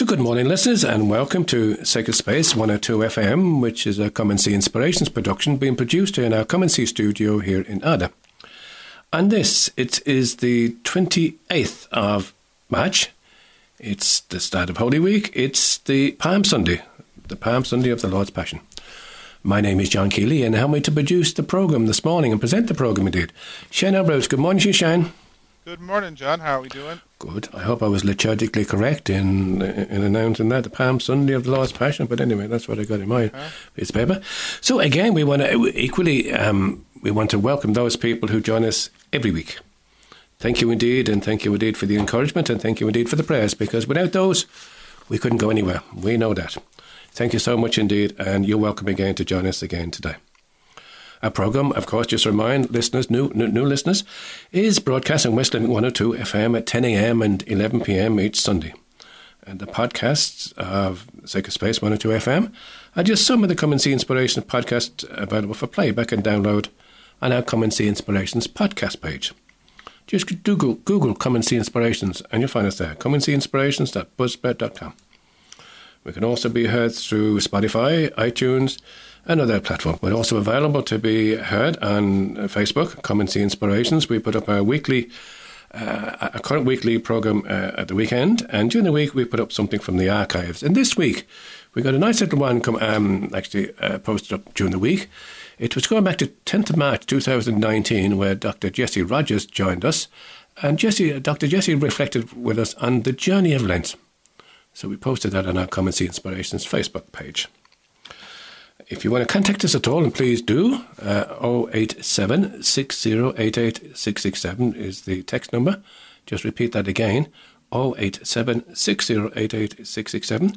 So, good morning, listeners, and welcome to Sacred Space 102 FM, which is a Come and See Inspirations production being produced in our Come and See studio here in Athea. And this, it is the 28th of March. It's the start of Holy Week. It's the Palm Sunday, the Palm Sunday of the Lord's Passion. My name is John Keeley, and help me to produce the programme this morning and present the programme indeed. Shane Ambrose. Good morning, Shane. Good morning, John. How are we doing? Good. I hope I was liturgically correct in in announcing that the Palm Sunday of the Lord's Passion. But anyway, that's what I got in my huh? piece of paper. So again, we want to equally um, we want to welcome those people who join us every week. Thank you indeed, and thank you indeed for the encouragement, and thank you indeed for the prayers. Because without those, we couldn't go anywhere. We know that. Thank you so much indeed, and you're welcome again to join us again today. Our programme, of course, just remind listeners, new, new, new listeners, is broadcast on West Limerick 102 FM at 10 a.m. and 11 p.m. each Sunday. And the podcasts of Sacred Space 102 FM are just some of the Come and See Inspirations podcasts available for playback and download on our Come and See Inspirations podcast page. Just Google, Google Come and See Inspirations and you'll find us there. Come and See Inspirations.buzzsprout.com. We can also be heard through Spotify, iTunes, another platform. We're also available to be heard on Facebook, Come and See Inspirations. We put up our weekly, uh, a current weekly program uh, at the weekend, and during the week we put up something from the archives. And this week we got a nice little one come um, actually uh, posted up during the week. It was going back to 10th of March 2019, where Dr. Jessie Rogers joined us, and Jessie, Dr. Jessie reflected with us on the journey of Lent. So we posted that on our Come and See Inspirations Facebook page. If you want to contact us at all, and please do, uh, 087 is the text number. Just repeat that again 087 6088 667.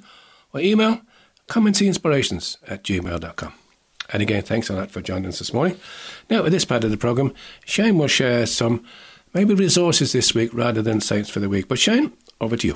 Or email commentsinspirations at gmail.com. And again, thanks a lot for joining us this morning. Now, at this part of the programme, Shane will share some maybe resources this week rather than saints for the week. But Shane, over to you.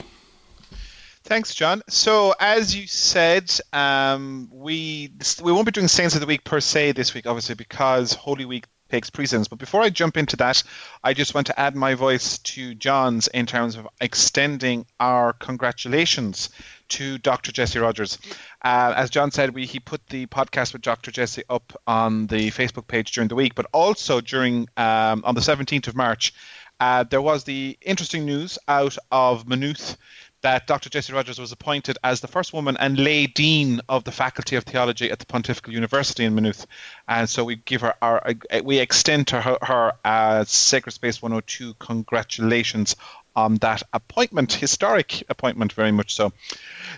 Thanks, John. So, as you said, um, we we won't be doing Saints of the Week per se this week, obviously, because Holy Week takes precedence. But before I jump into that, I just want to add my voice to John's in terms of extending our congratulations to Dr. Jessie Rogers. Uh, as John said, we, he put the podcast with Dr. Jessie up on the Facebook page during the week, but also during um, on the 17th of March, uh, there was the interesting news out of Maynooth that Dr. Jessie Rogers was appointed as the first woman and lay dean of the Faculty of Theology at the Pontifical University in Maynooth, and so we give her our we extend to her, her uh, Sacred Space 102 congratulations on that appointment, historic appointment, very much so.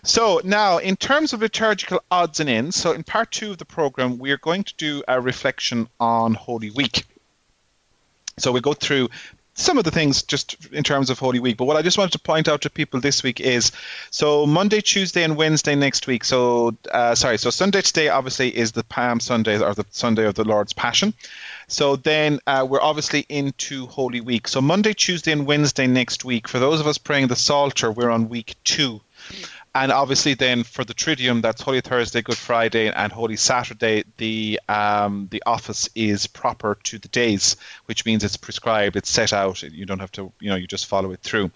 So now, in terms of liturgical odds and ends, so in part two of the program, we are going to do a reflection on Holy Week. So we go through some of the things just in terms of Holy Week. But what I just wanted to point out to people this week is so Monday, Tuesday, and Wednesday next week. So uh, sorry, so Sunday today obviously is the Palm Sunday or the Sunday of the Lord's Passion. So then uh, we're obviously into Holy Week. So Monday, Tuesday, and Wednesday next week. For those of us praying the Psalter, we're on week two. And obviously, then for the Triduum, that's Holy Thursday, Good Friday, and Holy Saturday. The um, the office is proper to the days, which means it's prescribed, it's set out. You don't have to, you know, you just follow it through.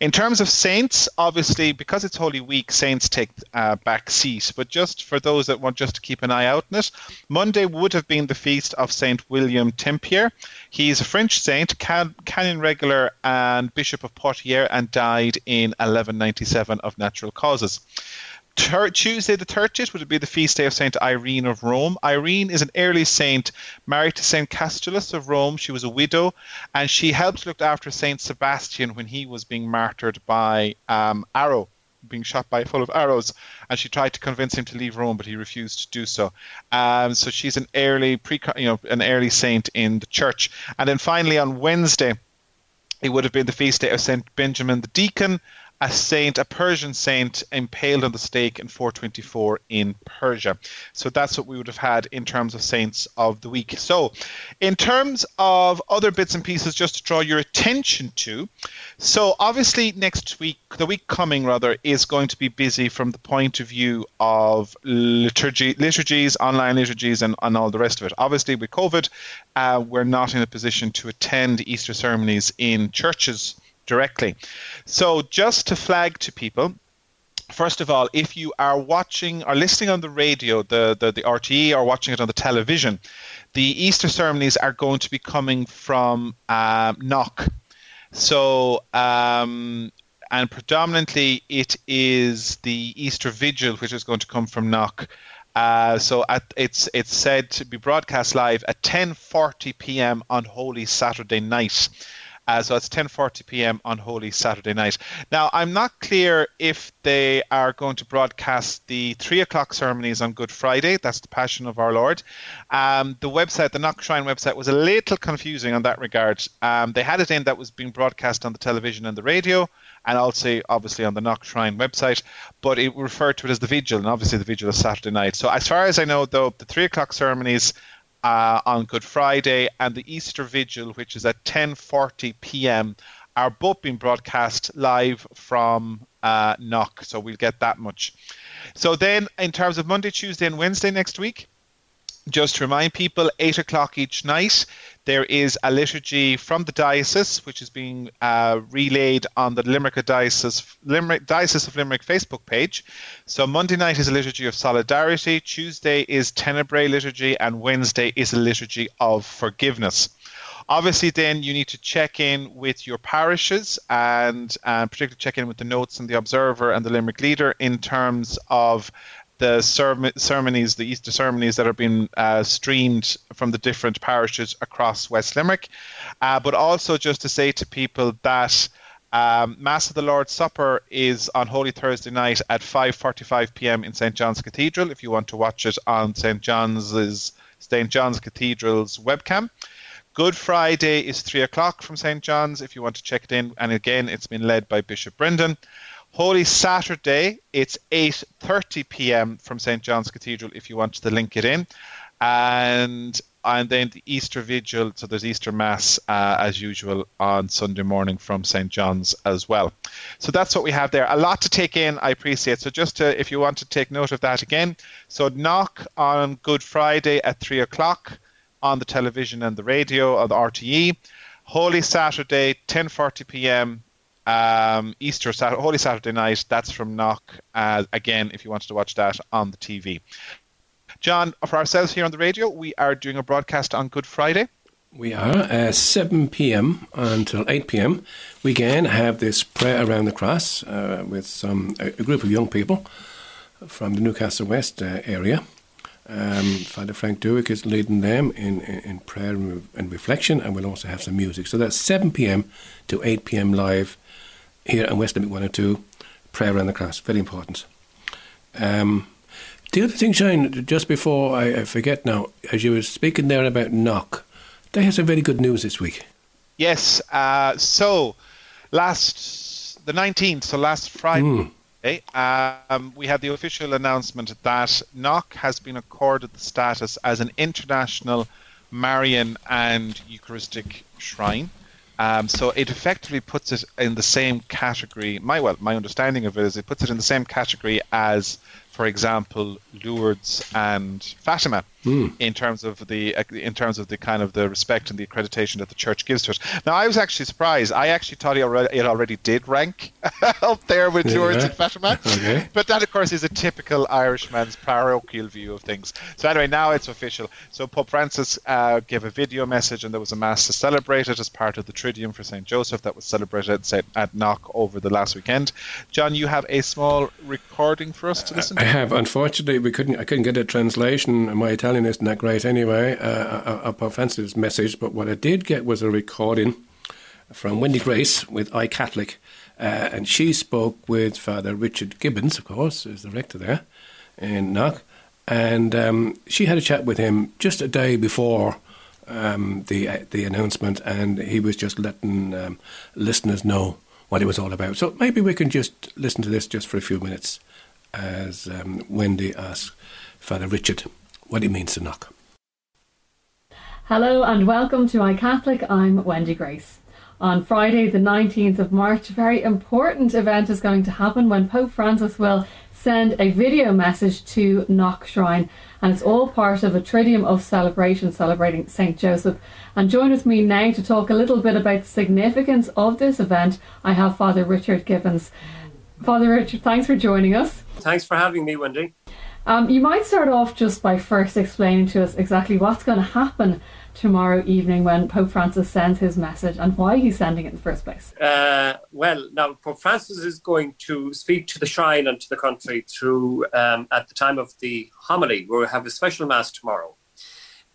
In terms of saints, obviously, because it's Holy Week, saints take uh, back seat. But just for those that want just to keep an eye out on it, Monday would have been the feast of Saint William Tempier. He's a French saint, can, canon regular, and Bishop of Poitiers, and died in 1197 of natural causes Tuesday the 30th would be the feast day of Saint Irene of Rome. Irene is an early saint married to Saint Castulus of Rome. She was a widow and she helped look after Saint Sebastian when he was being martyred by um, arrow, being shot by a full of arrows. And she tried to convince him to leave Rome, but he refused to do so. Um, so she's an early, pre, you know, an early saint in the church. And then finally on Wednesday, it would have been the feast day of Saint Benjamin the Deacon a saint, a Persian saint, impaled on the stake in 424 in Persia. So that's what we would have had in terms of saints of the week. So, in terms of other bits and pieces, just to draw your attention to, so obviously next week, the week coming rather, is going to be busy from the point of view of liturgy, liturgies, online liturgies, and, and all the rest of it. Obviously, with COVID, uh, we're not in a position to attend Easter ceremonies in churches directly. So, just to flag to people, First of all, if you are watching or listening on the radio, the, the, the RTE, or watching it on the television, the Easter ceremonies are going to be coming from um, Knock. So, um, and predominantly it is the Easter Vigil, which is going to come from Knock. Uh, so at, it's it's said to be broadcast live at 10:40 p.m. on Holy Saturday night. Uh, so it's 10:40 p.m. on Holy Saturday night. Now I'm not clear if they are going to broadcast the three o'clock ceremonies on Good Friday. That's the Passion of Our Lord. Um, the website, the Knock Shrine website, was a little confusing on that regard. Um, they had it in that was being broadcast on the television and the radio, and also obviously on the Knock Shrine website, but it referred to it as the Vigil, and obviously the Vigil is Saturday night. So as far as I know, though, the three o'clock ceremonies uh, on Good Friday and the Easter Vigil, which is at 10:40 p.m., are both being broadcast live from uh, Knock. So we'll get that much. So then, in terms of Monday, Tuesday, and Wednesday next week, just to remind people, 8 o'clock each night, there is a liturgy from the diocese, which is being uh, relayed on the Limerick Diocese, Limerick, diocese of Limerick Facebook page. So Monday night is a liturgy of solidarity, Tuesday is Tenebrae liturgy, and Wednesday is a liturgy of forgiveness. Obviously, then you need to check in with your parishes and, and particularly check in with the notes and the Observer and the Limerick Leader in terms of the ceremonies, the Easter ceremonies that are being uh, streamed from the different parishes across West Limerick, uh, but also just to say to people that um, Mass of the Lord's Supper is on Holy Thursday night at 5:45 p.m. in St John's Cathedral. If you want to watch it on St John's St John's Cathedral's webcam. Good Friday is three o'clock from St John's. If you want to check it in, and again, it's been led by Bishop Brendan. Holy Saturday, it's 8:30 p.m. from St John's Cathedral if you want to link it in, and and then the Easter Vigil. So there's Easter Mass uh, as usual on Sunday morning from St John's as well. So that's what we have there. A lot to take in. I appreciate. So just to, if you want to take note of that again, so knock on Good Friday at three o'clock on the television and the radio or the RTE. Holy Saturday, 10:40 p.m um, Easter Saturday, Holy Saturday night. That's from Knock. Uh, again, if you wanted to watch that on the TV. John, for ourselves here on the radio, we are doing a broadcast on Good Friday. We are uh, 7 p.m. until 8 p.m. We again have this prayer around the cross uh, with some a, group of young people from the Newcastle West uh, area. Um, Father Frank Dewick is leading them in, in, in prayer and reflection, and we'll also have some music. So that's 7 p.m. to 8 p.m. live here in West Limerick 102, prayer around the cross. Very important. Um, the other thing, Shane, just before I, I, forget now, as you were speaking there about Knock, they had some very good news this week. Yes. Uh, so last the 19th, so last Friday, mm. um, we had the official announcement that Knock has been accorded the status as an international Marian and Eucharistic shrine. Um, so it effectively puts it in the same category. My well, my understanding of it is it puts it in the same category as for example, Lourdes and Fatima mm. in terms of the in terms of the kind of the respect and the accreditation that the church gives to it. Now, I was actually surprised. I actually thought it already, it already did rank up there with yeah. Lourdes and Fatima, okay. but that, of course, is a typical Irishman's parochial view of things. So anyway, now it's official. So Pope Francis uh, gave a video message, and there was a mass to celebrate it as part of the Triduum for Saint Joseph that was celebrated at, at Knock over the last weekend. John, you have a small recording for us to listen. to? I have. Unfortunately, we couldn't. I couldn't get a translation. My Italian isn't that great anyway. Uh, of Pope Francis' message, but what I did get was a recording from Wendy Grace with iCatholic, uh, and she spoke with Father Richard Gibbons, of course, is the rector there in Knock, and um, she had a chat with him just a day before. Um, the uh, the announcement, and he was just letting um, listeners know what it was all about. So maybe we can just listen to this just for a few minutes as um, Wendy asked Father Richard what he means to knock. Hello and welcome to iCatholic. I'm Wendy Grace. On Friday, the 19th of March, a very important event is going to happen when Pope Francis will send a video message to Knock Shrine, and it's all part of a Triduum of celebration celebrating St. Joseph. And join with me now to talk a little bit about the significance of this event. I have Father Richard Gibbons. Father Richard, thanks for joining us. Thanks for having me, Wendy. Um, you might start off just by first explaining to us exactly what's going to happen tomorrow evening when Pope Francis sends his message and why he's sending it in the first place. Uh, well, now Pope Francis is going to speak to the shrine and to the country through um, at the time of the homily. We'll have a special mass tomorrow.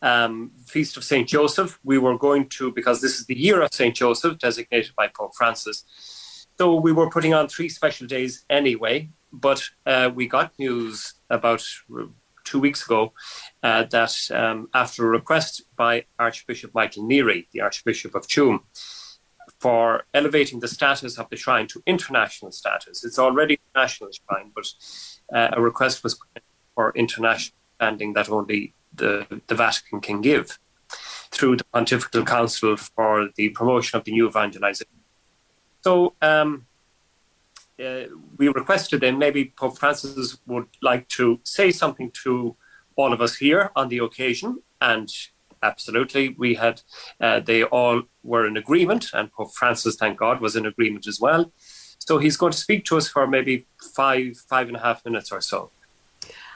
Um, Feast of Saint Joseph. We were going to because this is the year of Saint Joseph, designated by Pope Francis. So we were putting on three special days anyway, but uh, we got news about two weeks ago uh, that um, after a request by Archbishop Michael Neary, the Archbishop of Tuam, for elevating the status of the shrine to international status. It's already a national shrine, but uh, a request was for international standing that only the, the Vatican can give through the Pontifical Council for the promotion of the new evangelization. So um, uh, we requested then maybe Pope Francis would like to say something to all of us here on the occasion, and absolutely we had uh, they all were in agreement, and Pope Francis, thank God, was in agreement as well. So he's going to speak to us for maybe five five and a half minutes or so.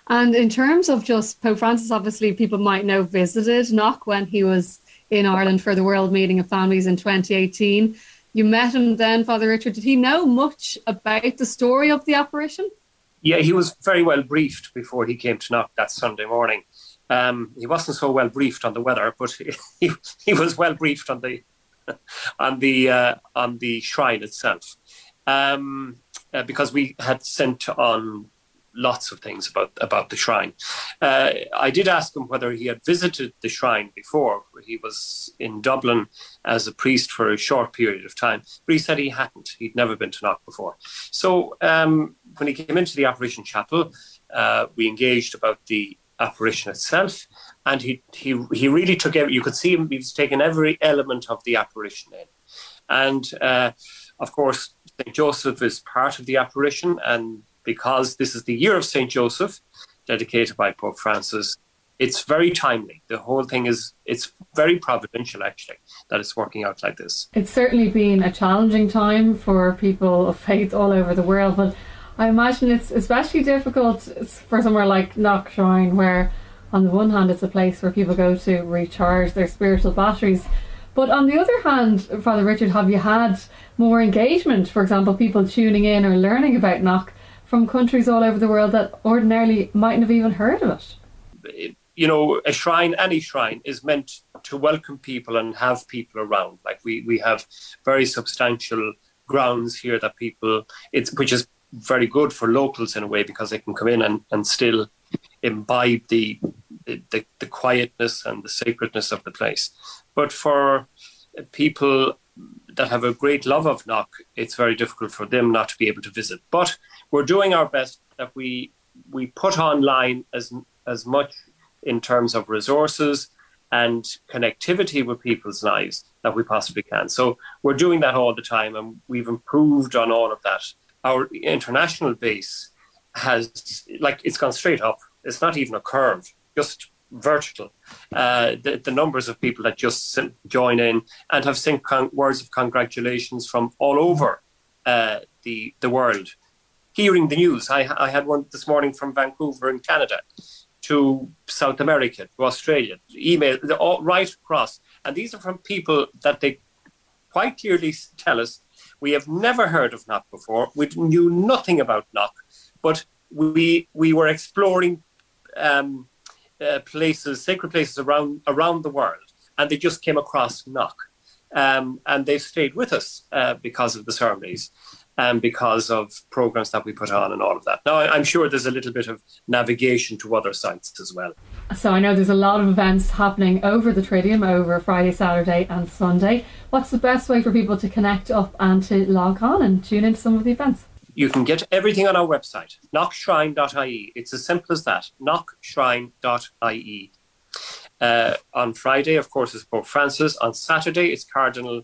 And in terms of just Pope Francis, obviously people might know visited Knock when he was in Ireland for the World Meeting of Families in 2018. You met him then, Father Richard. Did he know much about the story of the apparition? Yeah, he was very well briefed before he came to Knock that Sunday morning. Um, he wasn't so well briefed on the weather, but he, he was well briefed on the on the uh, on the shrine itself, um, uh, because we had sent on lots of things about about the shrine. Uh, I did ask him whether he had visited the shrine before. He was in Dublin as a priest for a short period of time, but he said he hadn't. He'd never been to Knock before. So um, when he came into the apparition chapel, uh, we engaged about the apparition itself, and he he he really took every. You could see him. He was taking every element of the apparition in, and uh, of course. St. Joseph is part of the apparition, and because this is the year of St. Joseph, dedicated by Pope Francis. It's very timely. The whole thing is, it's very providential actually that it's working out like this. It's certainly been a challenging time for people of faith all over the world, but I imagine it's especially difficult for somewhere like Knock Shrine, where on the one hand it's a place where people go to recharge their spiritual batteries. But on the other hand, Father Richard, have you had more engagement? For example, people tuning in or learning about Knock from countries all over the world that ordinarily mightn't have even heard of it. You know, a shrine, any shrine, is meant to welcome people and have people around. Like we, we have very substantial grounds here that people, it's which is very good for locals in a way because they can come in and, and still imbibe the, the, the quietness and the sacredness of the place. But for people that have a great love of Knock, it's very difficult for them not to be able to visit. But we're doing our best that we we put online as as much in terms of resources and connectivity with people's lives that we possibly can. So we're doing that all the time, and we've improved on all of that. Our international base has like it's gone straight up. It's not even a curve, just vertical. Uh, the, the, numbers of people that just join in and have sent con- words of congratulations from all over uh, the the world hearing the news. I, I had one this morning from Vancouver in Canada to South America, to Australia, email, all right across. And these are from people that they quite clearly tell us we have never heard of Knock before. We knew nothing about Knock, but we we were exploring um, uh, places, sacred places around around the world, and they just came across Knock, um, and they've stayed with us uh, because of the ceremonies and because of programs that we put on and all of that. Now, I'm sure there's a little bit of navigation to other sites as well. So I know there's a lot of events happening over the Triduum over Friday, Saturday, and Sunday. What's the best way for people to connect up and to log on and tune into some of the events? You can get everything on our website, knockshrine.ie. It's as simple as that, knockshrine.ie. Uh, on Friday, of course, is Pope Francis. On Saturday, it's Cardinal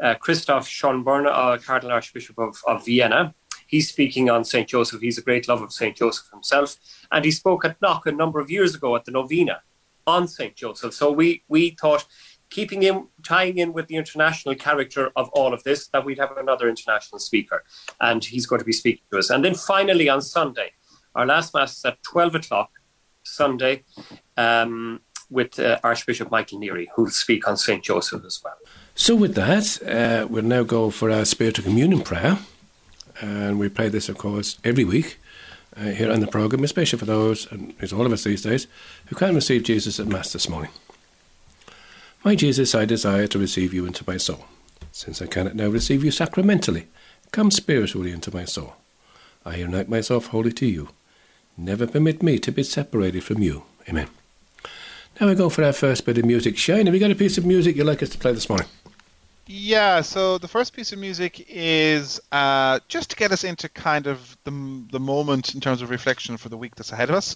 uh, Christoph Schönborn, uh, Cardinal Archbishop of, of Vienna. He's speaking on St. Joseph. He's a great love of St. Joseph himself. And he spoke at Knock a number of years ago at the Novena on St. Joseph. So we, we thought keeping in tying in with the international character of all of this, that we'd have another international speaker, and he's going to be speaking to us. And then finally on Sunday, our last mass is at twelve o'clock Sunday. Um, with uh, Archbishop Michael Neary, who will speak on St. Joseph as well. So, with that, uh, we'll now go for our spiritual communion prayer. And we pray this, of course, every week uh, here on the programme, especially for those, and it's all of us these days, who can't receive Jesus at Mass this morning. My Jesus, I desire to receive you into my soul. Since I cannot now receive you sacramentally, come spiritually into my soul. I unite myself wholly to you. Never permit me to be separated from you. Amen. Now we go for our first bit of music. Shane, have you got a piece of music you'd like us to play this morning? Yeah, so the first piece of music is uh, just to get us into kind of the, the moment in terms of reflection for the week that's ahead of us,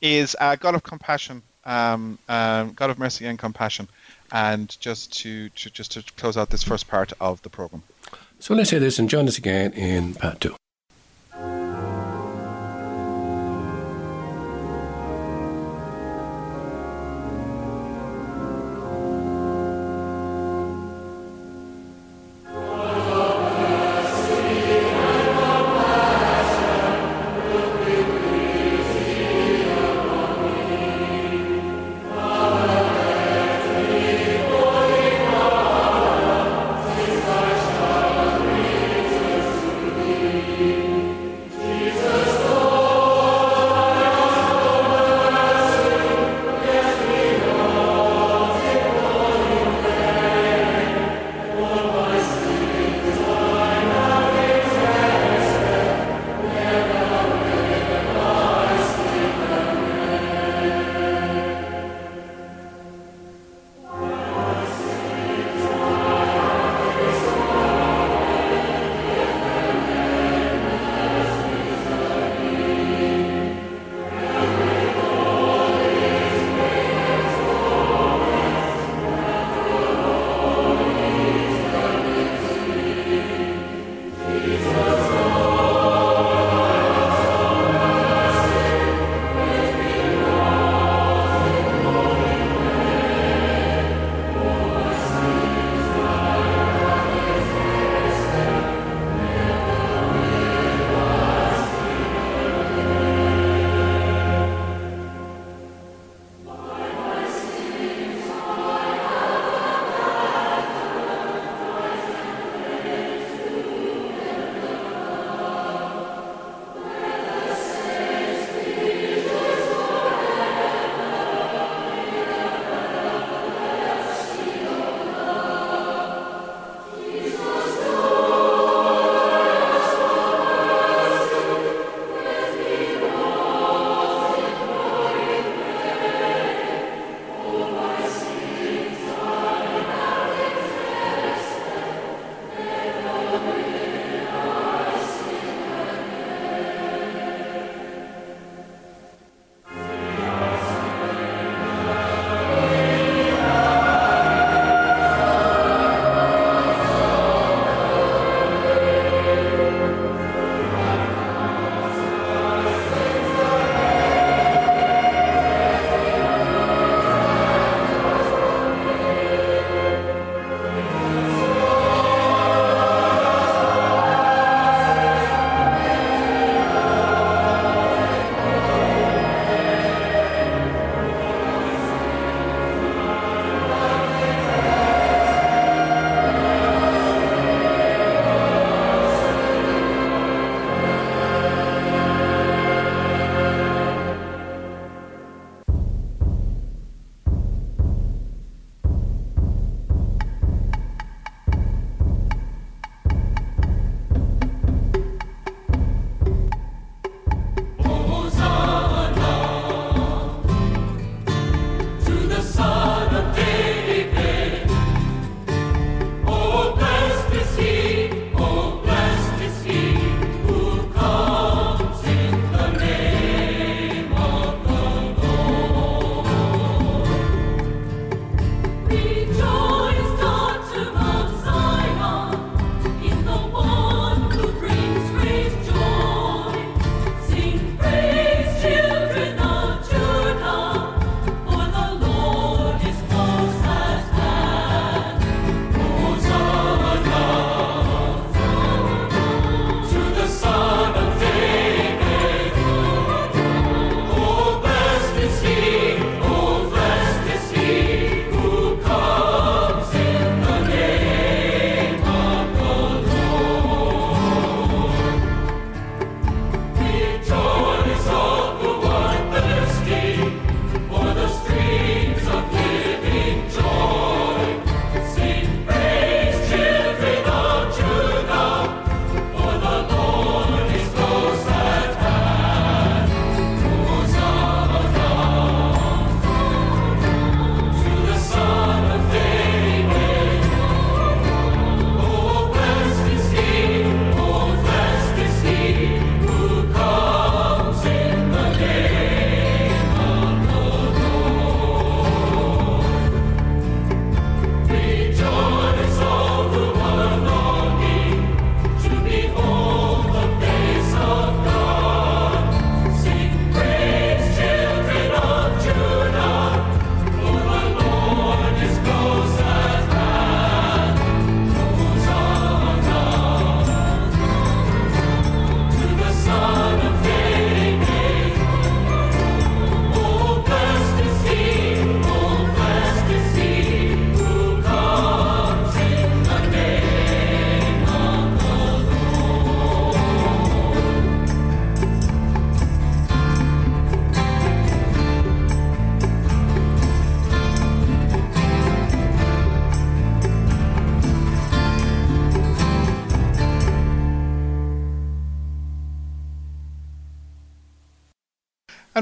is uh, God of Compassion, um, um, God of Mercy and Compassion, and just to, to just to close out this first part of the program. So let's hear this and join us again in part two.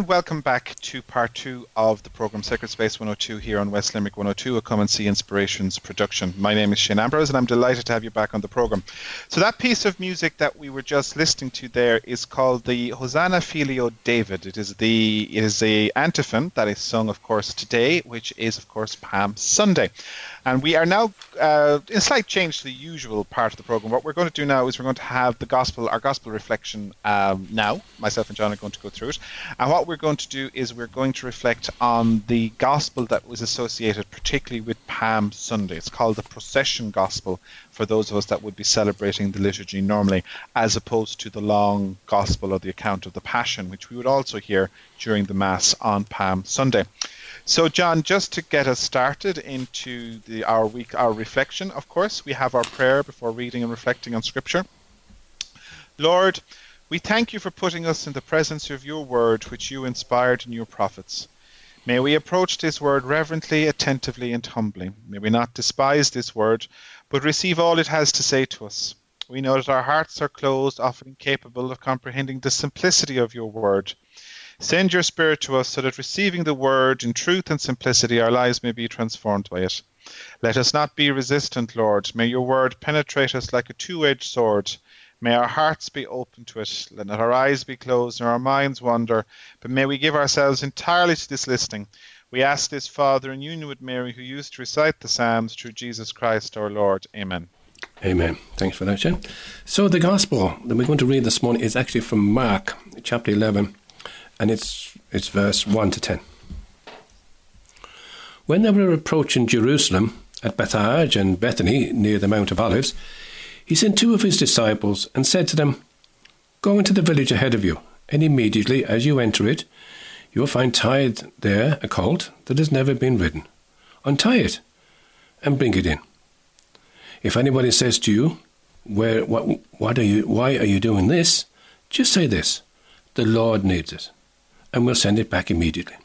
Welcome back to part two of the program Sacred Space 102 here on West Limerick 102, a Come and See Inspirations production. My name is Shane Ambrose, and I'm delighted to have you back on the program. So, that piece of music that we were just listening to there is called the Hosanna Filio David. It is the it is a antiphon that is sung, of course, today, which is, of course, Palm Sunday. And we are now, uh, in slight change to the usual part of the program, what we're going to do now is we're going to have the gospel, our gospel reflection um, now. Myself and John are going to go through it. And what we're going to do is we're going to reflect on the gospel that was associated particularly with Palm Sunday. It's called the procession gospel for those of us that would be celebrating the liturgy normally, as opposed to the long gospel or the account of the Passion, which we would also hear during the Mass on Palm Sunday. So, John, just to get us started into the, our week, our reflection, of course, we have our prayer before reading and reflecting on Scripture. Lord, we thank you for putting us in the presence of your word, which you inspired in your prophets. May we approach this word reverently, attentively, and humbly. May we not despise this word, but receive all it has to say to us. We know that our hearts are closed, often incapable of comprehending the simplicity of your word. Send your Spirit to us so that receiving the word in truth and simplicity, our lives may be transformed by it. Let us not be resistant, Lord. May your word penetrate us like a two edged sword. May our hearts be open to it. Let not our eyes be closed nor our minds wander, but may we give ourselves entirely to this listening. We ask this, Father, in union with Mary, who used to recite the Psalms through Jesus Christ our Lord. Amen. Amen. Thanks for that, Jen. So, the Gospel that we're going to read this morning is actually from Mark chapter 11 and it's, it's verse 1 to 10. When they were approaching Jerusalem, at Bethphage and Bethany, near the Mount of Olives, he sent two of his disciples and said to them, Go into the village ahead of you, and immediately as you enter it, you will find tied there a colt that has never been ridden. Untie it and bring it in. If anybody says to you, Where, what, what are you, why are you doing this? Just say this The Lord needs it and we'll send it back immediately.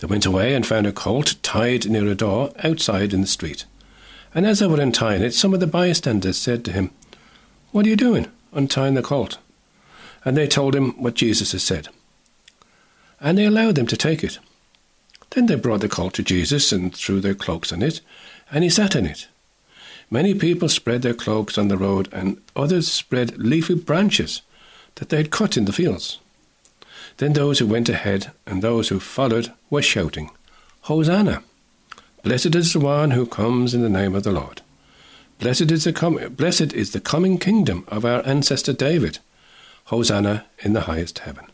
They went away and found a colt tied near a door outside in the street. And as they were untying it, some of the bystanders said to him, What are you doing, untying the colt? And they told him what Jesus had said. And they allowed them to take it. Then they brought the colt to Jesus and threw their cloaks on it, and he sat on it. Many people spread their cloaks on the road, and others spread leafy branches that they had cut in the fields. Then those who went ahead and those who followed were shouting, Hosanna! Blessed is the one who comes in the name of the Lord. Blessed is the, com- blessed is the coming kingdom of our ancestor David. Hosanna in the highest heaven.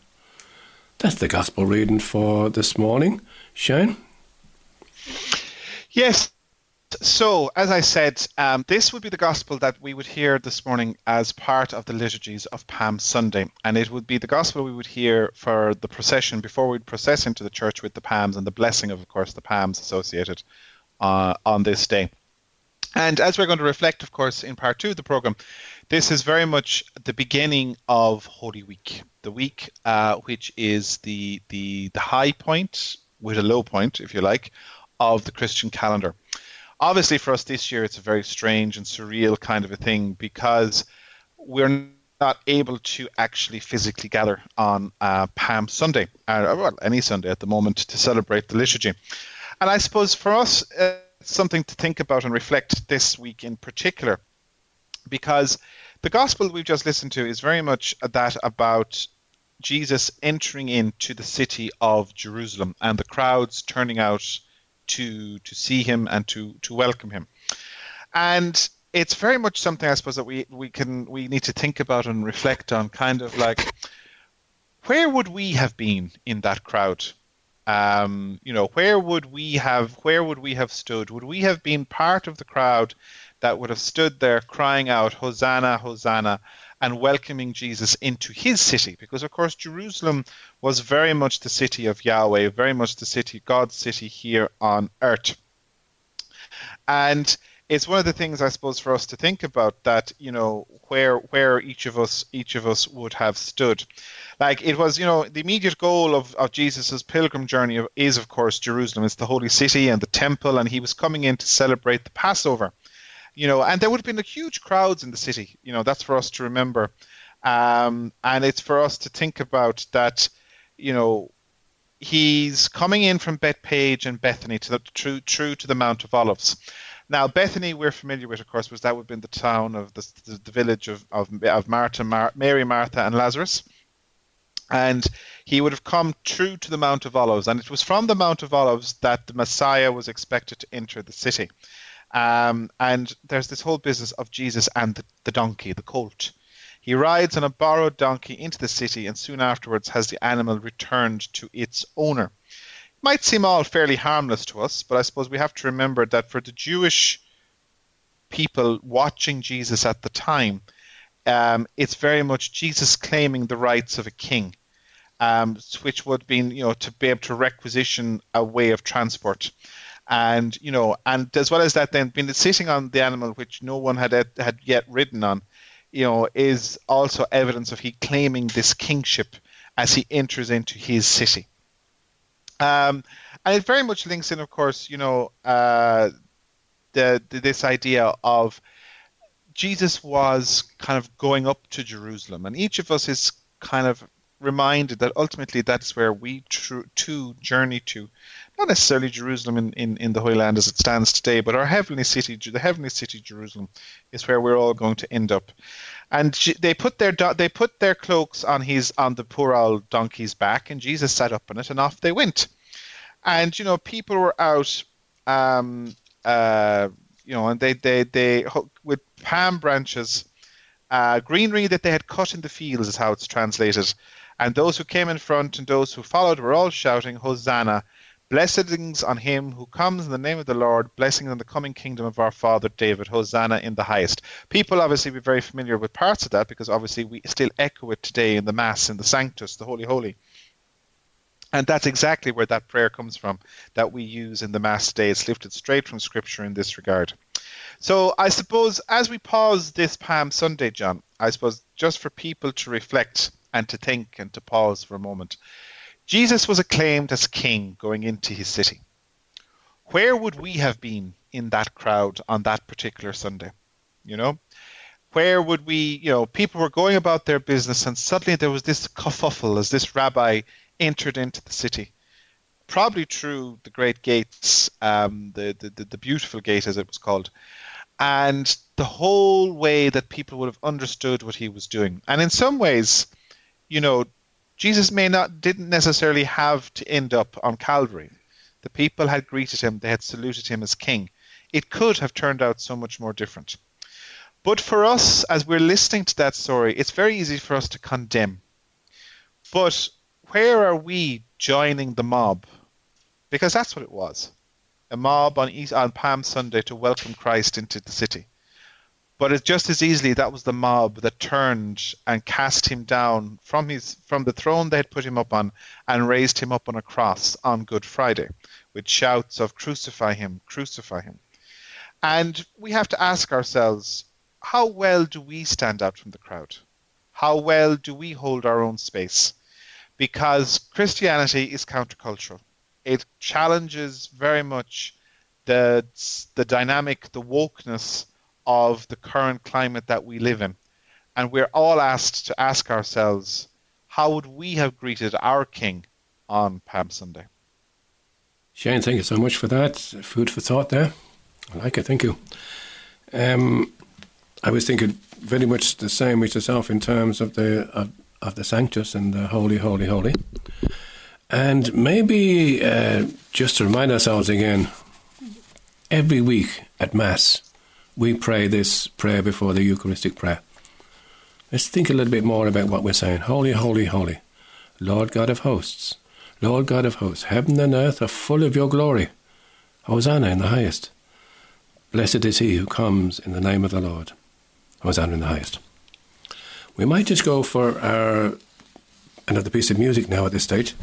That's the gospel reading for this morning. Shane? Yes, so, as I said, um, this would be the gospel that we would hear this morning as part of the liturgies of Palm Sunday. And it would be the gospel we would hear for the procession before we'd process into the church with the palms and the blessing of, of course, the palms associated uh, on this day. And as we're going to reflect, of course, in part two of the program, this is very much the beginning of Holy Week, the week uh, which is the, the the high point with a low point, if you like, of the Christian calendar obviously for us this year it's a very strange and surreal kind of a thing because we're not able to actually physically gather on uh, Palm Sunday, or well, any Sunday at the moment, to celebrate the liturgy. And I suppose for us, uh, it's something to think about and reflect this week in particular, because the gospel we've just listened to is very much that about Jesus entering into the city of Jerusalem and the crowds turning out to to see him and to to welcome him. And it's very much something I suppose that we we can we need to think about and reflect on kind of like where would we have been in that crowd? Um, you know, where would we have where would we have stood? Would we have been part of the crowd that would have stood there crying out, Hosanna, Hosanna, and welcoming Jesus into his city, because of course Jerusalem was very much the city of Yahweh, very much the city, God's city here on earth. And it's one of the things I suppose for us to think about that you know where where each of us each of us would have stood. Like it was, you know, the immediate goal of, of Jesus' pilgrim journey is of course Jerusalem. It's the holy city and the temple, and he was coming in to celebrate the Passover you know, and there would have been huge crowds in the city. You know, that's for us to remember, um, and it's for us to think about that. you know, he's coming in from Bethphage and Bethany to the true true to the Mount of Olives. Now, Bethany, we're familiar with, of course, was that would have been the town of the, the, the village of, of, of Martha, Mar- Mary, Martha, and Lazarus. And he would have come true to the Mount of Olives. And it was from the Mount of Olives that the Messiah was expected to enter the city. Um, and there's this whole business of Jesus and the, the donkey, the colt. He rides on a borrowed donkey into the city and soon afterwards has the animal returned to its owner It might seem all fairly harmless to us, but I suppose we have to remember that for the Jewish people watching Jesus at the time, um, it's very much Jesus claiming the rights of a king, um, which would be you know to be able to requisition a way of transport, and you know, and as well as that, then being sitting on the animal which no one had had yet ridden on, you know, is also evidence of he claiming this kingship as he enters into his city. Um, and it very much links in, of course, you know, uh, the, the, this idea of Jesus was kind of going up to Jerusalem, and each of us is kind of reminded that ultimately that's where we tr- too journey to, not necessarily Jerusalem in, in, in the Holy Land as it stands today, but our heavenly city, the heavenly city Jerusalem, is where we're all going to end up. And they put their they put their cloaks on his on the poor old donkey's back, and Jesus sat up on it, and off they went. And you know, people were out, um, uh, you know, and they they they with palm branches, uh, greenery that they had cut in the fields is how it's translated. And those who came in front and those who followed were all shouting, Hosanna! Blessings on him who comes in the name of the Lord, blessings on the coming kingdom of our father David, Hosanna in the highest. People obviously be very familiar with parts of that because obviously we still echo it today in the Mass, in the Sanctus, the Holy Holy. And that's exactly where that prayer comes from that we use in the Mass today. It's lifted straight from Scripture in this regard. So I suppose as we pause this Palm Sunday, John, I suppose just for people to reflect and to think and to pause for a moment. Jesus was acclaimed as king going into his city. Where would we have been in that crowd on that particular Sunday? You know, where would we, you know, people were going about their business and suddenly there was this kerfuffle as this rabbi entered into the city. Probably through the great gates, um, the, the, the beautiful gate as it was called, and the whole way that people would have understood what he was doing. And in some ways, you know, Jesus may not didn't necessarily have to end up on Calvary. The people had greeted him, they had saluted him as king. It could have turned out so much more different. But for us, as we're listening to that story, it's very easy for us to condemn. But where are we joining the mob? Because that's what it was a mob on, East, on Palm Sunday to welcome Christ into the city. But it's just as easily that was the mob that turned and cast him down from his from the throne they had put him up on and raised him up on a cross on Good Friday with shouts of crucify him, crucify him. And we have to ask ourselves, how well do we stand out from the crowd? How well do we hold our own space? Because Christianity is countercultural. It challenges very much the the dynamic, the wokeness of the current climate that we live in. And we're all asked to ask ourselves, how would we have greeted our King on Palm Sunday? Shane, thank you so much for that. Food for thought there. I like it, thank you. Um, I was thinking very much the same with yourself in terms of the of, of the Sanctus and the Holy, Holy, Holy. And maybe uh, just to remind ourselves again, every week at Mass, we pray this prayer before the Eucharistic prayer. Let's think a little bit more about what we're saying. Holy, holy, holy, Lord God of hosts, Lord God of hosts, heaven and earth are full of your glory. Hosanna in the highest. Blessed is he who comes in the name of the Lord. Hosanna in the highest. We might just go for our another piece of music now at this stage.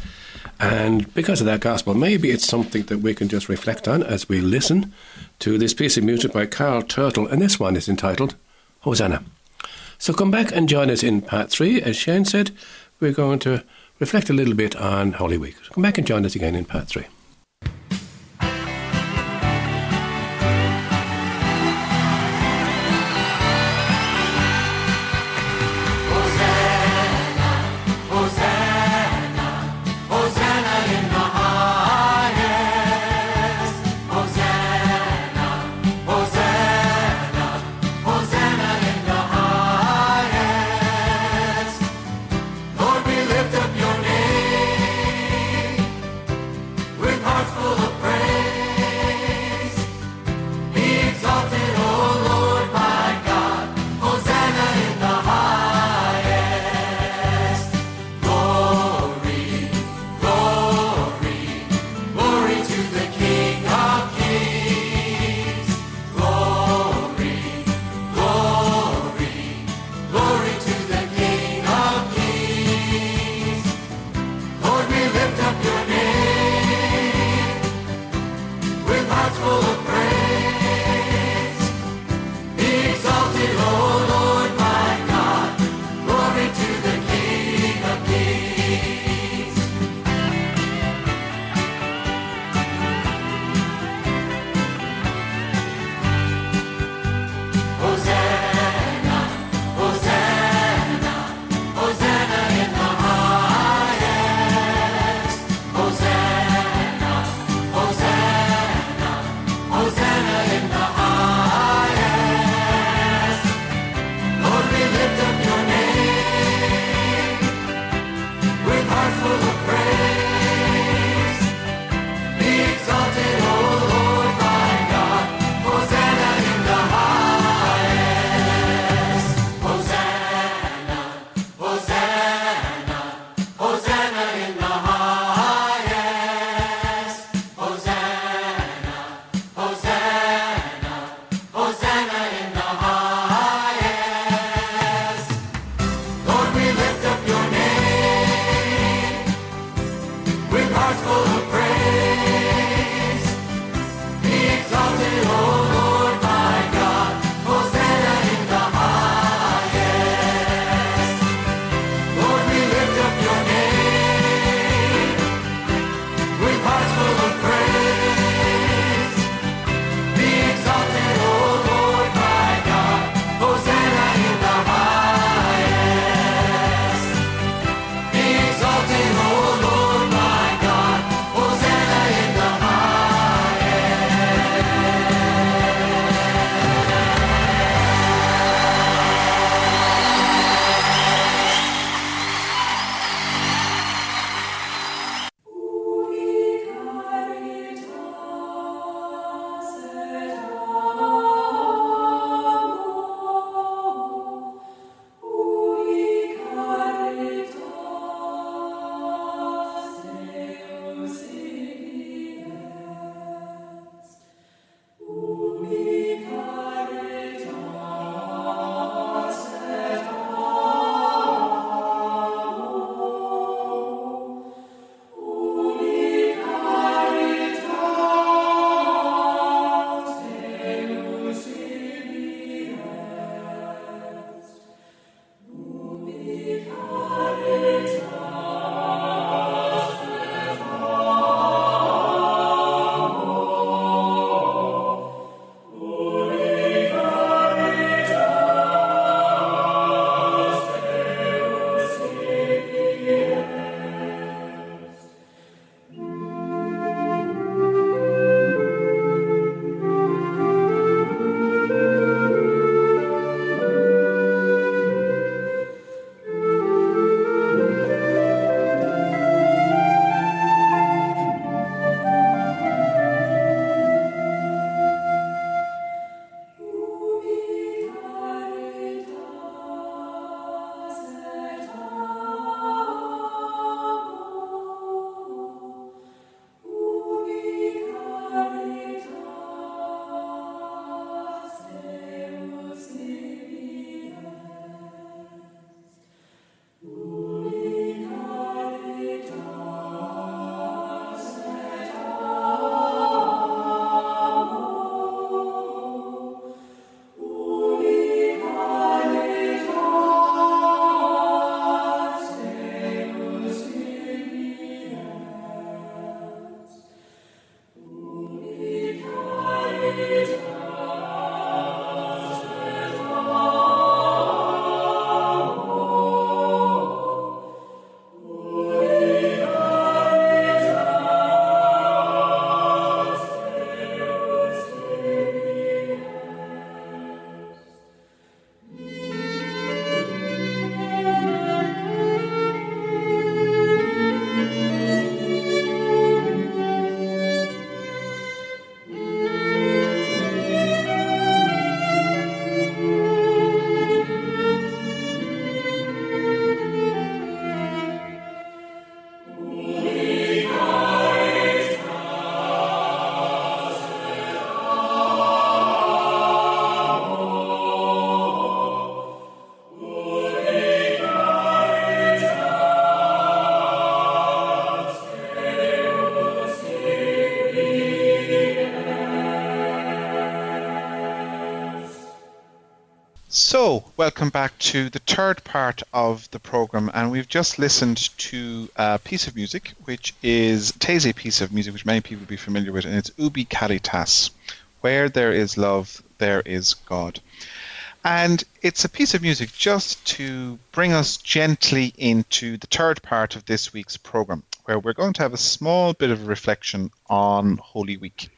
And because of that gospel, maybe it's something that we can just reflect on as we listen to this piece of music by Carl Turtle, and this one is entitled Hosanna. So come back and join us in part three. As Shane said, we're going to reflect a little bit on Holy Week. So come back and join us again in part three. Welcome back to the third part of the program, and we've just listened to a piece of music, which is Taizé piece of music, which many people will be familiar with, and it's Ubi Caritas. Where there is love, there is God. And it's a piece of music just to bring us gently into the third part of this week's program, where we're going to have a small bit of a reflection on Holy Week.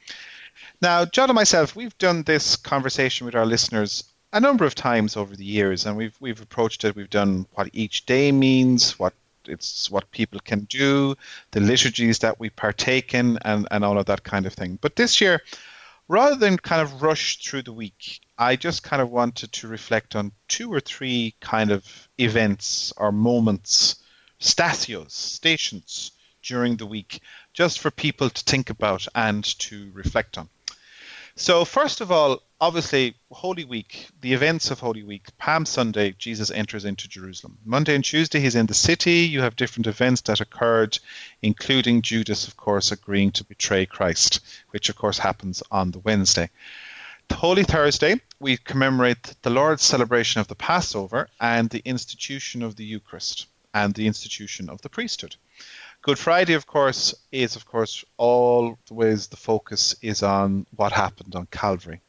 Now, John and myself, we've done this conversation with our listeners a number of times over the years, and we've we've approached it. We've done what each day means, what it's what people can do, the liturgies that we partake in, and and all of that kind of thing. But this year, rather than kind of rush through the week, I just kind of wanted to reflect on two or three kind of events or moments, statios, stations during the week, just for people to think about and to reflect on. So, first of all, obviously, Holy Week, the events of Holy Week, Palm Sunday, Jesus enters into Jerusalem. Monday and Tuesday, he's in the city. You have different events that occurred, including Judas, of course, agreeing to betray Christ, which, of course, happens on the Wednesday. Holy Thursday, we commemorate the Lord's celebration of the Passover and the institution of the Eucharist and the institution of the priesthood. Good Friday, of course, is of course always the focus is on what happened on Calvary.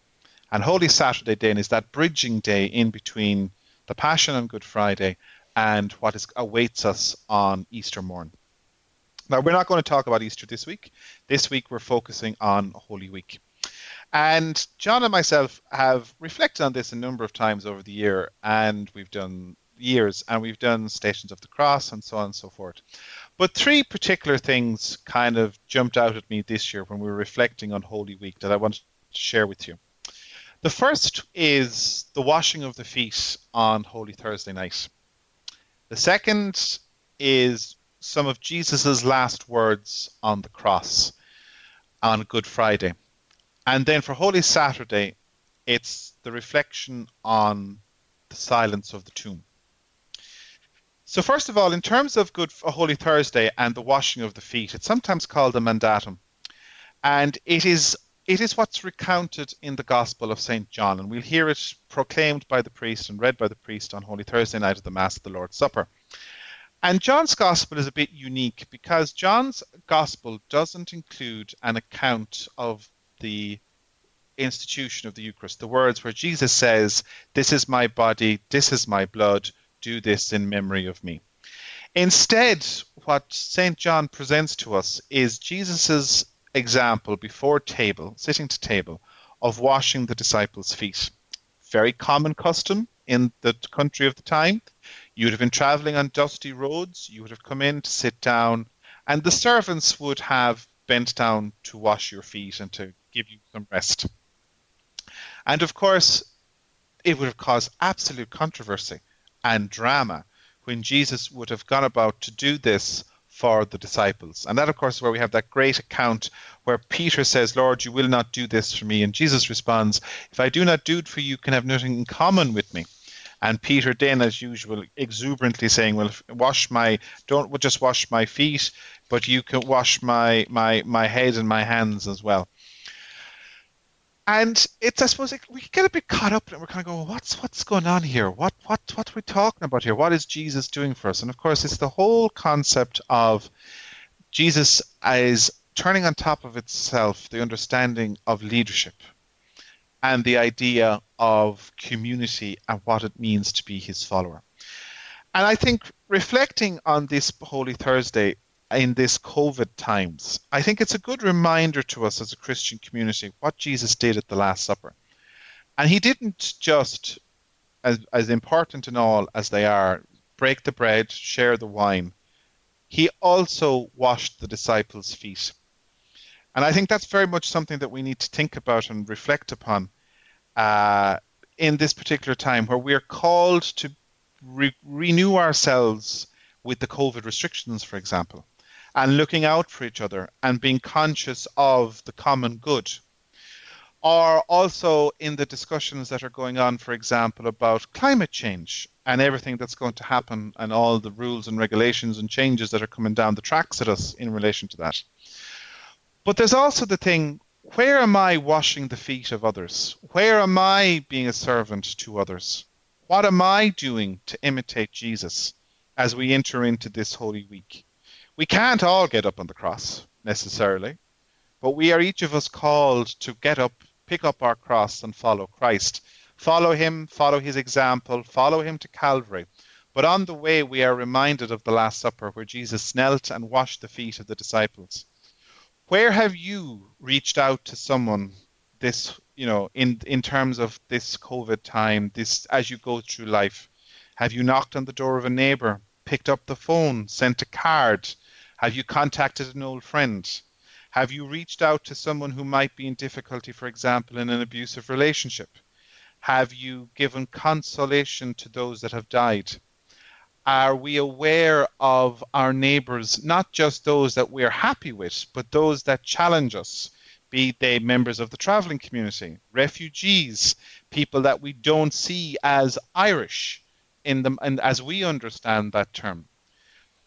And Holy Saturday then is that bridging day in between the Passion on Good Friday and what is, awaits us on Easter morn. Now, we're not going to talk about Easter this week. This week, we're focusing on Holy Week. And John and myself have reflected on this a number of times over the year, and we've done years, and we've done Stations of the Cross and so on and so forth. But three particular things kind of jumped out at me this year when we were reflecting on Holy Week that I wanted to share with you. The first is the washing of the feet on Holy Thursday night. The second is some of Jesus' last words on the cross on Good Friday. And then for Holy Saturday, it's the reflection on the silence of the tomb. So first of all, in terms of Good Holy Thursday and the washing of the feet, it's sometimes called the mandatum, and it is it is what's recounted in the Gospel of Saint John, and we'll hear it proclaimed by the priest and read by the priest on Holy Thursday night of the Mass of the Lord's Supper. And John's Gospel is a bit unique because John's Gospel doesn't include an account of the institution of the Eucharist, the words where Jesus says, This is my body, this is my blood, do this in memory of me. Instead, what St. John presents to us is Jesus' example before table, sitting to table, of washing the disciples' feet. Very common custom in the country of the time. You would have been traveling on dusty roads, you would have come in to sit down, and the servants would have bent down to wash your feet and to give you some rest. And of course, it would have caused absolute controversy and drama when Jesus would have gone about to do this for the disciples. And that, of course, is where we have that great account where Peter says, Lord, you will not do this for me. And Jesus responds, If I do not do it for you, you can have nothing in common with me. And Peter then, as usual, exuberantly saying, Well, wash my, don't just wash my feet, but you can wash my, my, my head and my hands as well. And it's, I suppose, like, we get a bit caught up it. We're kind of going, what's what's going on here? What what what are we talking about here? What is Jesus doing for us? And of course, it's the whole concept of Jesus as turning on top of itself the understanding of leadership and the idea of community and what it means to be his follower. And I think reflecting on this Holy Thursday in this COVID times, I think it's a good reminder to us as a Christian community what Jesus did at the Last Supper. And he didn't just, as, as important and all as they are, break the bread, share the wine. He also washed the disciples' feet. And I think that's very much something that we need to think about and reflect upon uh, in this particular time where we are called to re- renew ourselves with the COVID restrictions, for example and looking out for each other and being conscious of the common good. Or also in the discussions that are going on, for example, about climate change and everything that's going to happen and all the rules and regulations and changes that are coming down the tracks at us in relation to that. But there's also the thing where am I washing the feet of others? Where am I being a servant to others? What am I doing to imitate Jesus as we enter into this Holy Week? We can't all get up on the cross necessarily, but we are each of us called to get up, pick up our cross, and follow Christ. Follow him, follow his example, follow him to Calvary. But on the way, we are reminded of the Last Supper where Jesus knelt and washed the feet of the disciples. Where have you reached out to someone this, you know, in in terms of this COVID time, this as you go through life? Have you knocked on the door of a neighbor, picked up the phone, sent a card? Have you contacted an old friend? Have you reached out to someone who might be in difficulty, for example, in an abusive relationship? Have you given consolation to those that have died? Are we aware of our neighbours, not just those that we're happy with, but those that challenge us, be they members of the travelling community, refugees, people that we don't see as Irish in them, and as we understand that term?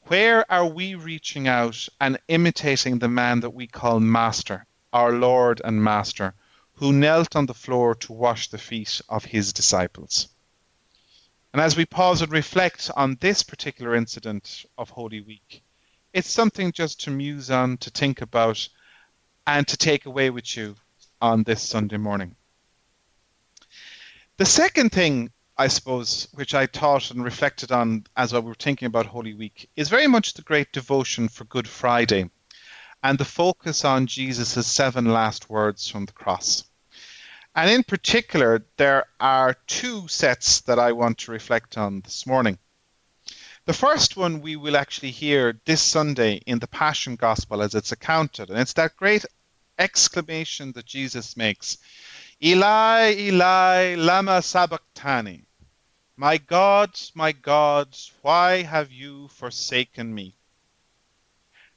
Where are we reaching out and imitating the man that we call Master, our Lord and Master, who knelt on the floor to wash the feet of his disciples? And as we pause and reflect on this particular incident of Holy Week, it's something just to muse on, to think about, and to take away with you on this Sunday morning. The second thing, I suppose, which I thought and reflected on as we were thinking about Holy Week, is very much the great devotion for Good Friday and the focus on Jesus' seven last words from the cross. And in particular, there are two sets that I want to reflect on this morning. The first one we will actually hear this Sunday in the Passion Gospel as it's accounted, and it's that great exclamation that Jesus makes Eli, Eli, Lama Sabachthani. My God, my God, why have you forsaken me?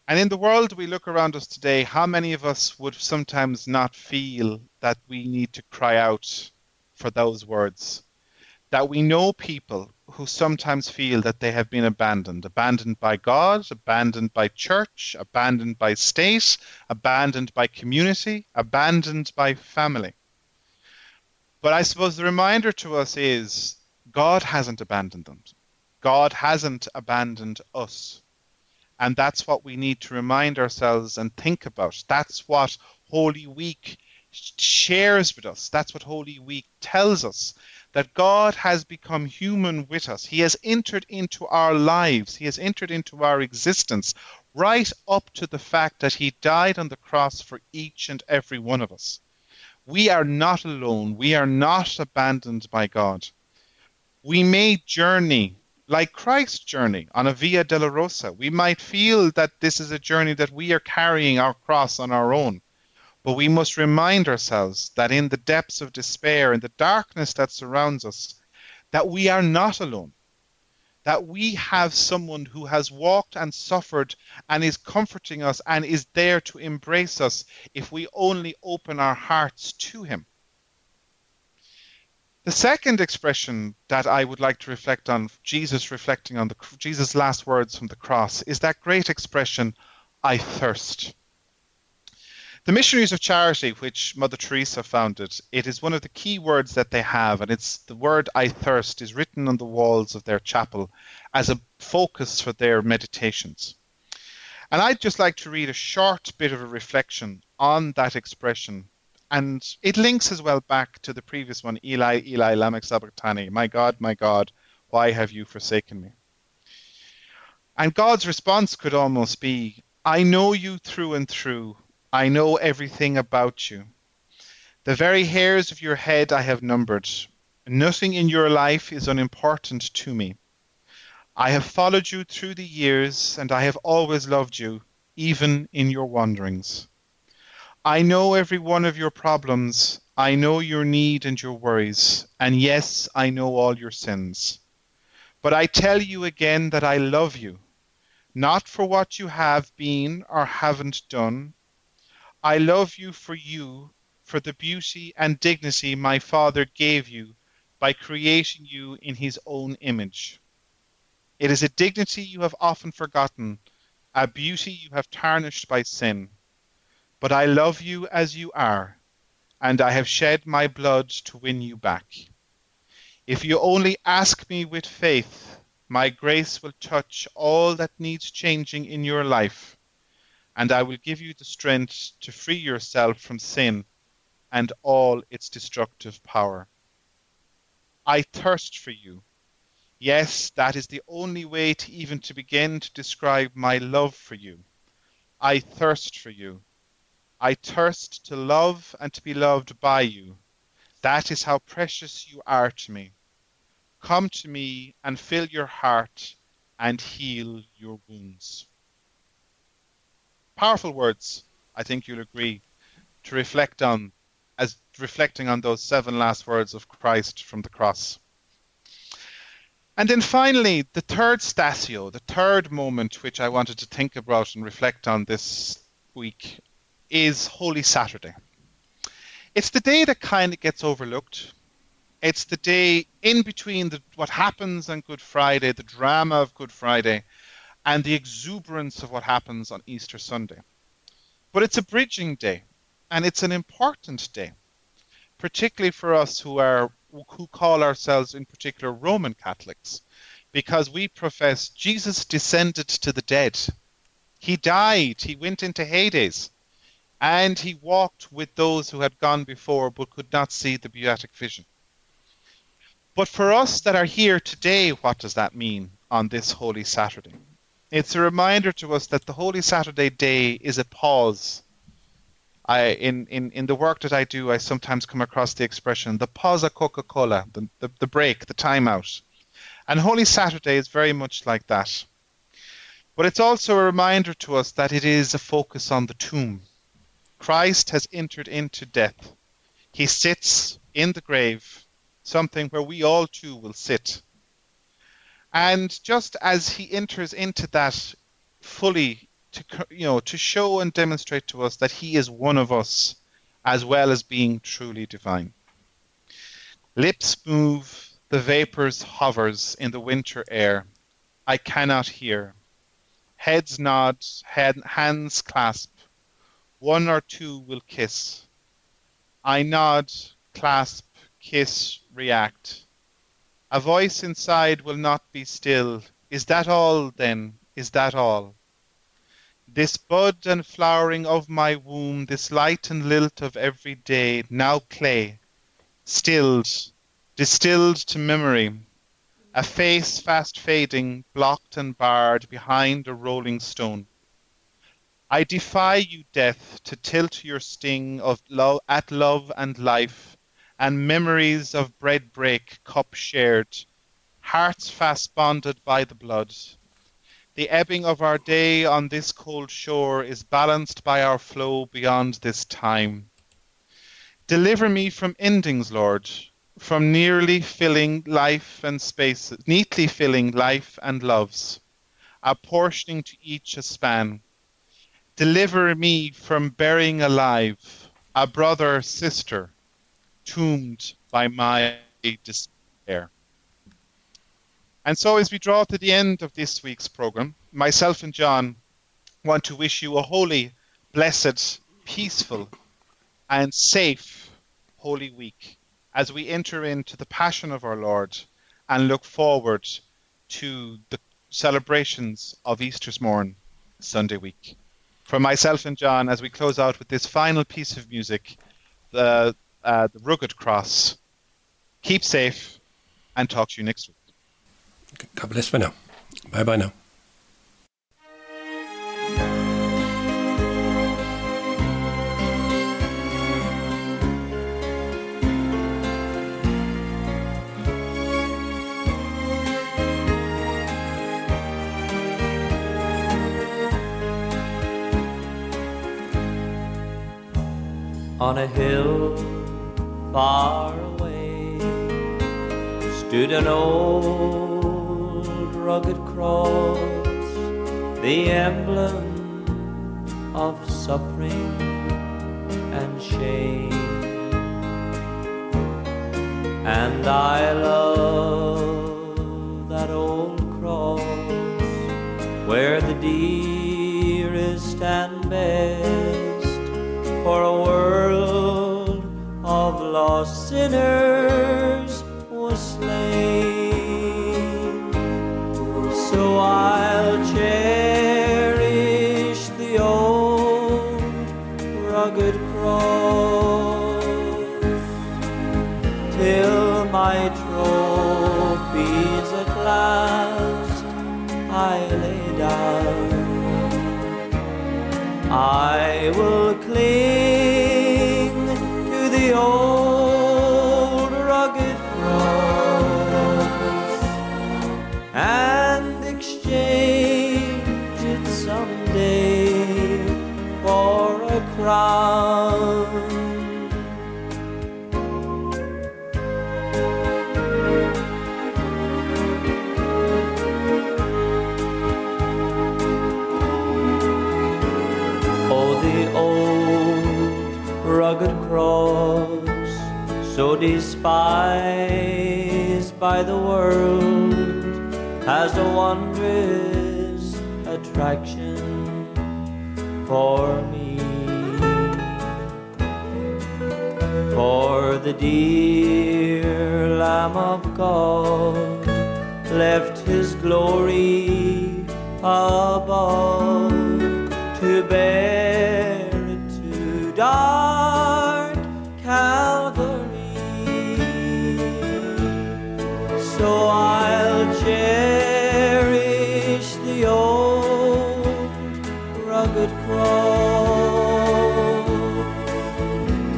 And in the world we look around us today, how many of us would sometimes not feel that we need to cry out for those words? That we know people who sometimes feel that they have been abandoned abandoned by God, abandoned by church, abandoned by state, abandoned by community, abandoned by family. But I suppose the reminder to us is God hasn't abandoned them. God hasn't abandoned us. And that's what we need to remind ourselves and think about. That's what Holy Week shares with us. That's what Holy Week tells us that God has become human with us. He has entered into our lives, He has entered into our existence, right up to the fact that He died on the cross for each and every one of us. We are not alone, we are not abandoned by God. We may journey like Christ's journey on a Via Dolorosa. We might feel that this is a journey that we are carrying our cross on our own. But we must remind ourselves that in the depths of despair, in the darkness that surrounds us, that we are not alone. That we have someone who has walked and suffered and is comforting us and is there to embrace us if we only open our hearts to him. The second expression that I would like to reflect on, Jesus reflecting on the Jesus' last words from the cross, is that great expression, "I thirst." The Missionaries of Charity, which Mother Teresa founded, it is one of the key words that they have, and it's the word "I thirst" is written on the walls of their chapel as a focus for their meditations. And I'd just like to read a short bit of a reflection on that expression and it links as well back to the previous one, Eli, Eli, Lama sabachthani, my God, my God, why have you forsaken me? And God's response could almost be, I know you through and through. I know everything about you. The very hairs of your head I have numbered. Nothing in your life is unimportant to me. I have followed you through the years, and I have always loved you, even in your wanderings. I know every one of your problems. I know your need and your worries. And yes, I know all your sins. But I tell you again that I love you, not for what you have been or haven't done. I love you for you, for the beauty and dignity my Father gave you by creating you in his own image. It is a dignity you have often forgotten, a beauty you have tarnished by sin. But I love you as you are, and I have shed my blood to win you back. If you only ask me with faith, my grace will touch all that needs changing in your life, and I will give you the strength to free yourself from sin and all its destructive power. I thirst for you. Yes, that is the only way to even to begin to describe my love for you. I thirst for you. I thirst to love and to be loved by you. That is how precious you are to me. Come to me and fill your heart and heal your wounds. Powerful words, I think you'll agree, to reflect on as reflecting on those seven last words of Christ from the cross. And then finally, the third stasio, the third moment which I wanted to think about and reflect on this week is Holy Saturday. It's the day that kind of gets overlooked. It's the day in between the, what happens on Good Friday, the drama of Good Friday, and the exuberance of what happens on Easter Sunday. But it's a bridging day and it's an important day, particularly for us who are who call ourselves in particular Roman Catholics, because we profess Jesus descended to the dead. He died, he went into Hades, and he walked with those who had gone before but could not see the beatific vision. But for us that are here today, what does that mean on this Holy Saturday? It's a reminder to us that the Holy Saturday day is a pause I in, in, in the work that I do, I sometimes come across the expression the pause of Coca Cola, the, the, the break, the timeout. And Holy Saturday is very much like that. But it's also a reminder to us that it is a focus on the tomb. Christ has entered into death. He sits in the grave, something where we all too will sit. And just as he enters into that fully to you know to show and demonstrate to us that he is one of us as well as being truly divine. Lips move, the vapors hovers in the winter air. I cannot hear. Heads nod, head, hands clasp. One or two will kiss. I nod, clasp, kiss, react. A voice inside will not be still. Is that all, then? Is that all? This bud and flowering of my womb, this light and lilt of every day, now clay, stilled, distilled to memory, a face fast fading, blocked and barred behind a rolling stone. I defy you, death, to tilt your sting of love at love and life, and memories of bread break, cup shared, hearts fast bonded by the blood. The ebbing of our day on this cold shore is balanced by our flow beyond this time. Deliver me from endings, Lord, from nearly filling life and spaces, neatly filling life and loves, apportioning to each a span. Deliver me from burying alive a brother, sister, tombed by my despair. And so, as we draw to the end of this week's program, myself and John want to wish you a holy, blessed, peaceful, and safe Holy Week as we enter into the Passion of our Lord and look forward to the celebrations of Easter's morn, Sunday week. For myself and John, as we close out with this final piece of music, the, uh, the Rugged Cross, keep safe and talk to you next week. God bless for now. Bye bye now. On a hill far away stood an old rugged cross, the emblem of suffering and shame. And I love that old cross where the dearest sinners was slain. So I'll cherish the old rugged cross till my trophies at last I lay down. I will. Despised by the world, has a wondrous attraction for me. For the dear Lamb of God left his glory above to bear it to dark Calvary. So I'll cherish the old rugged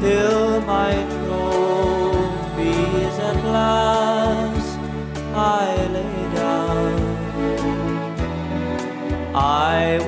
till my trophies at last I lay down. I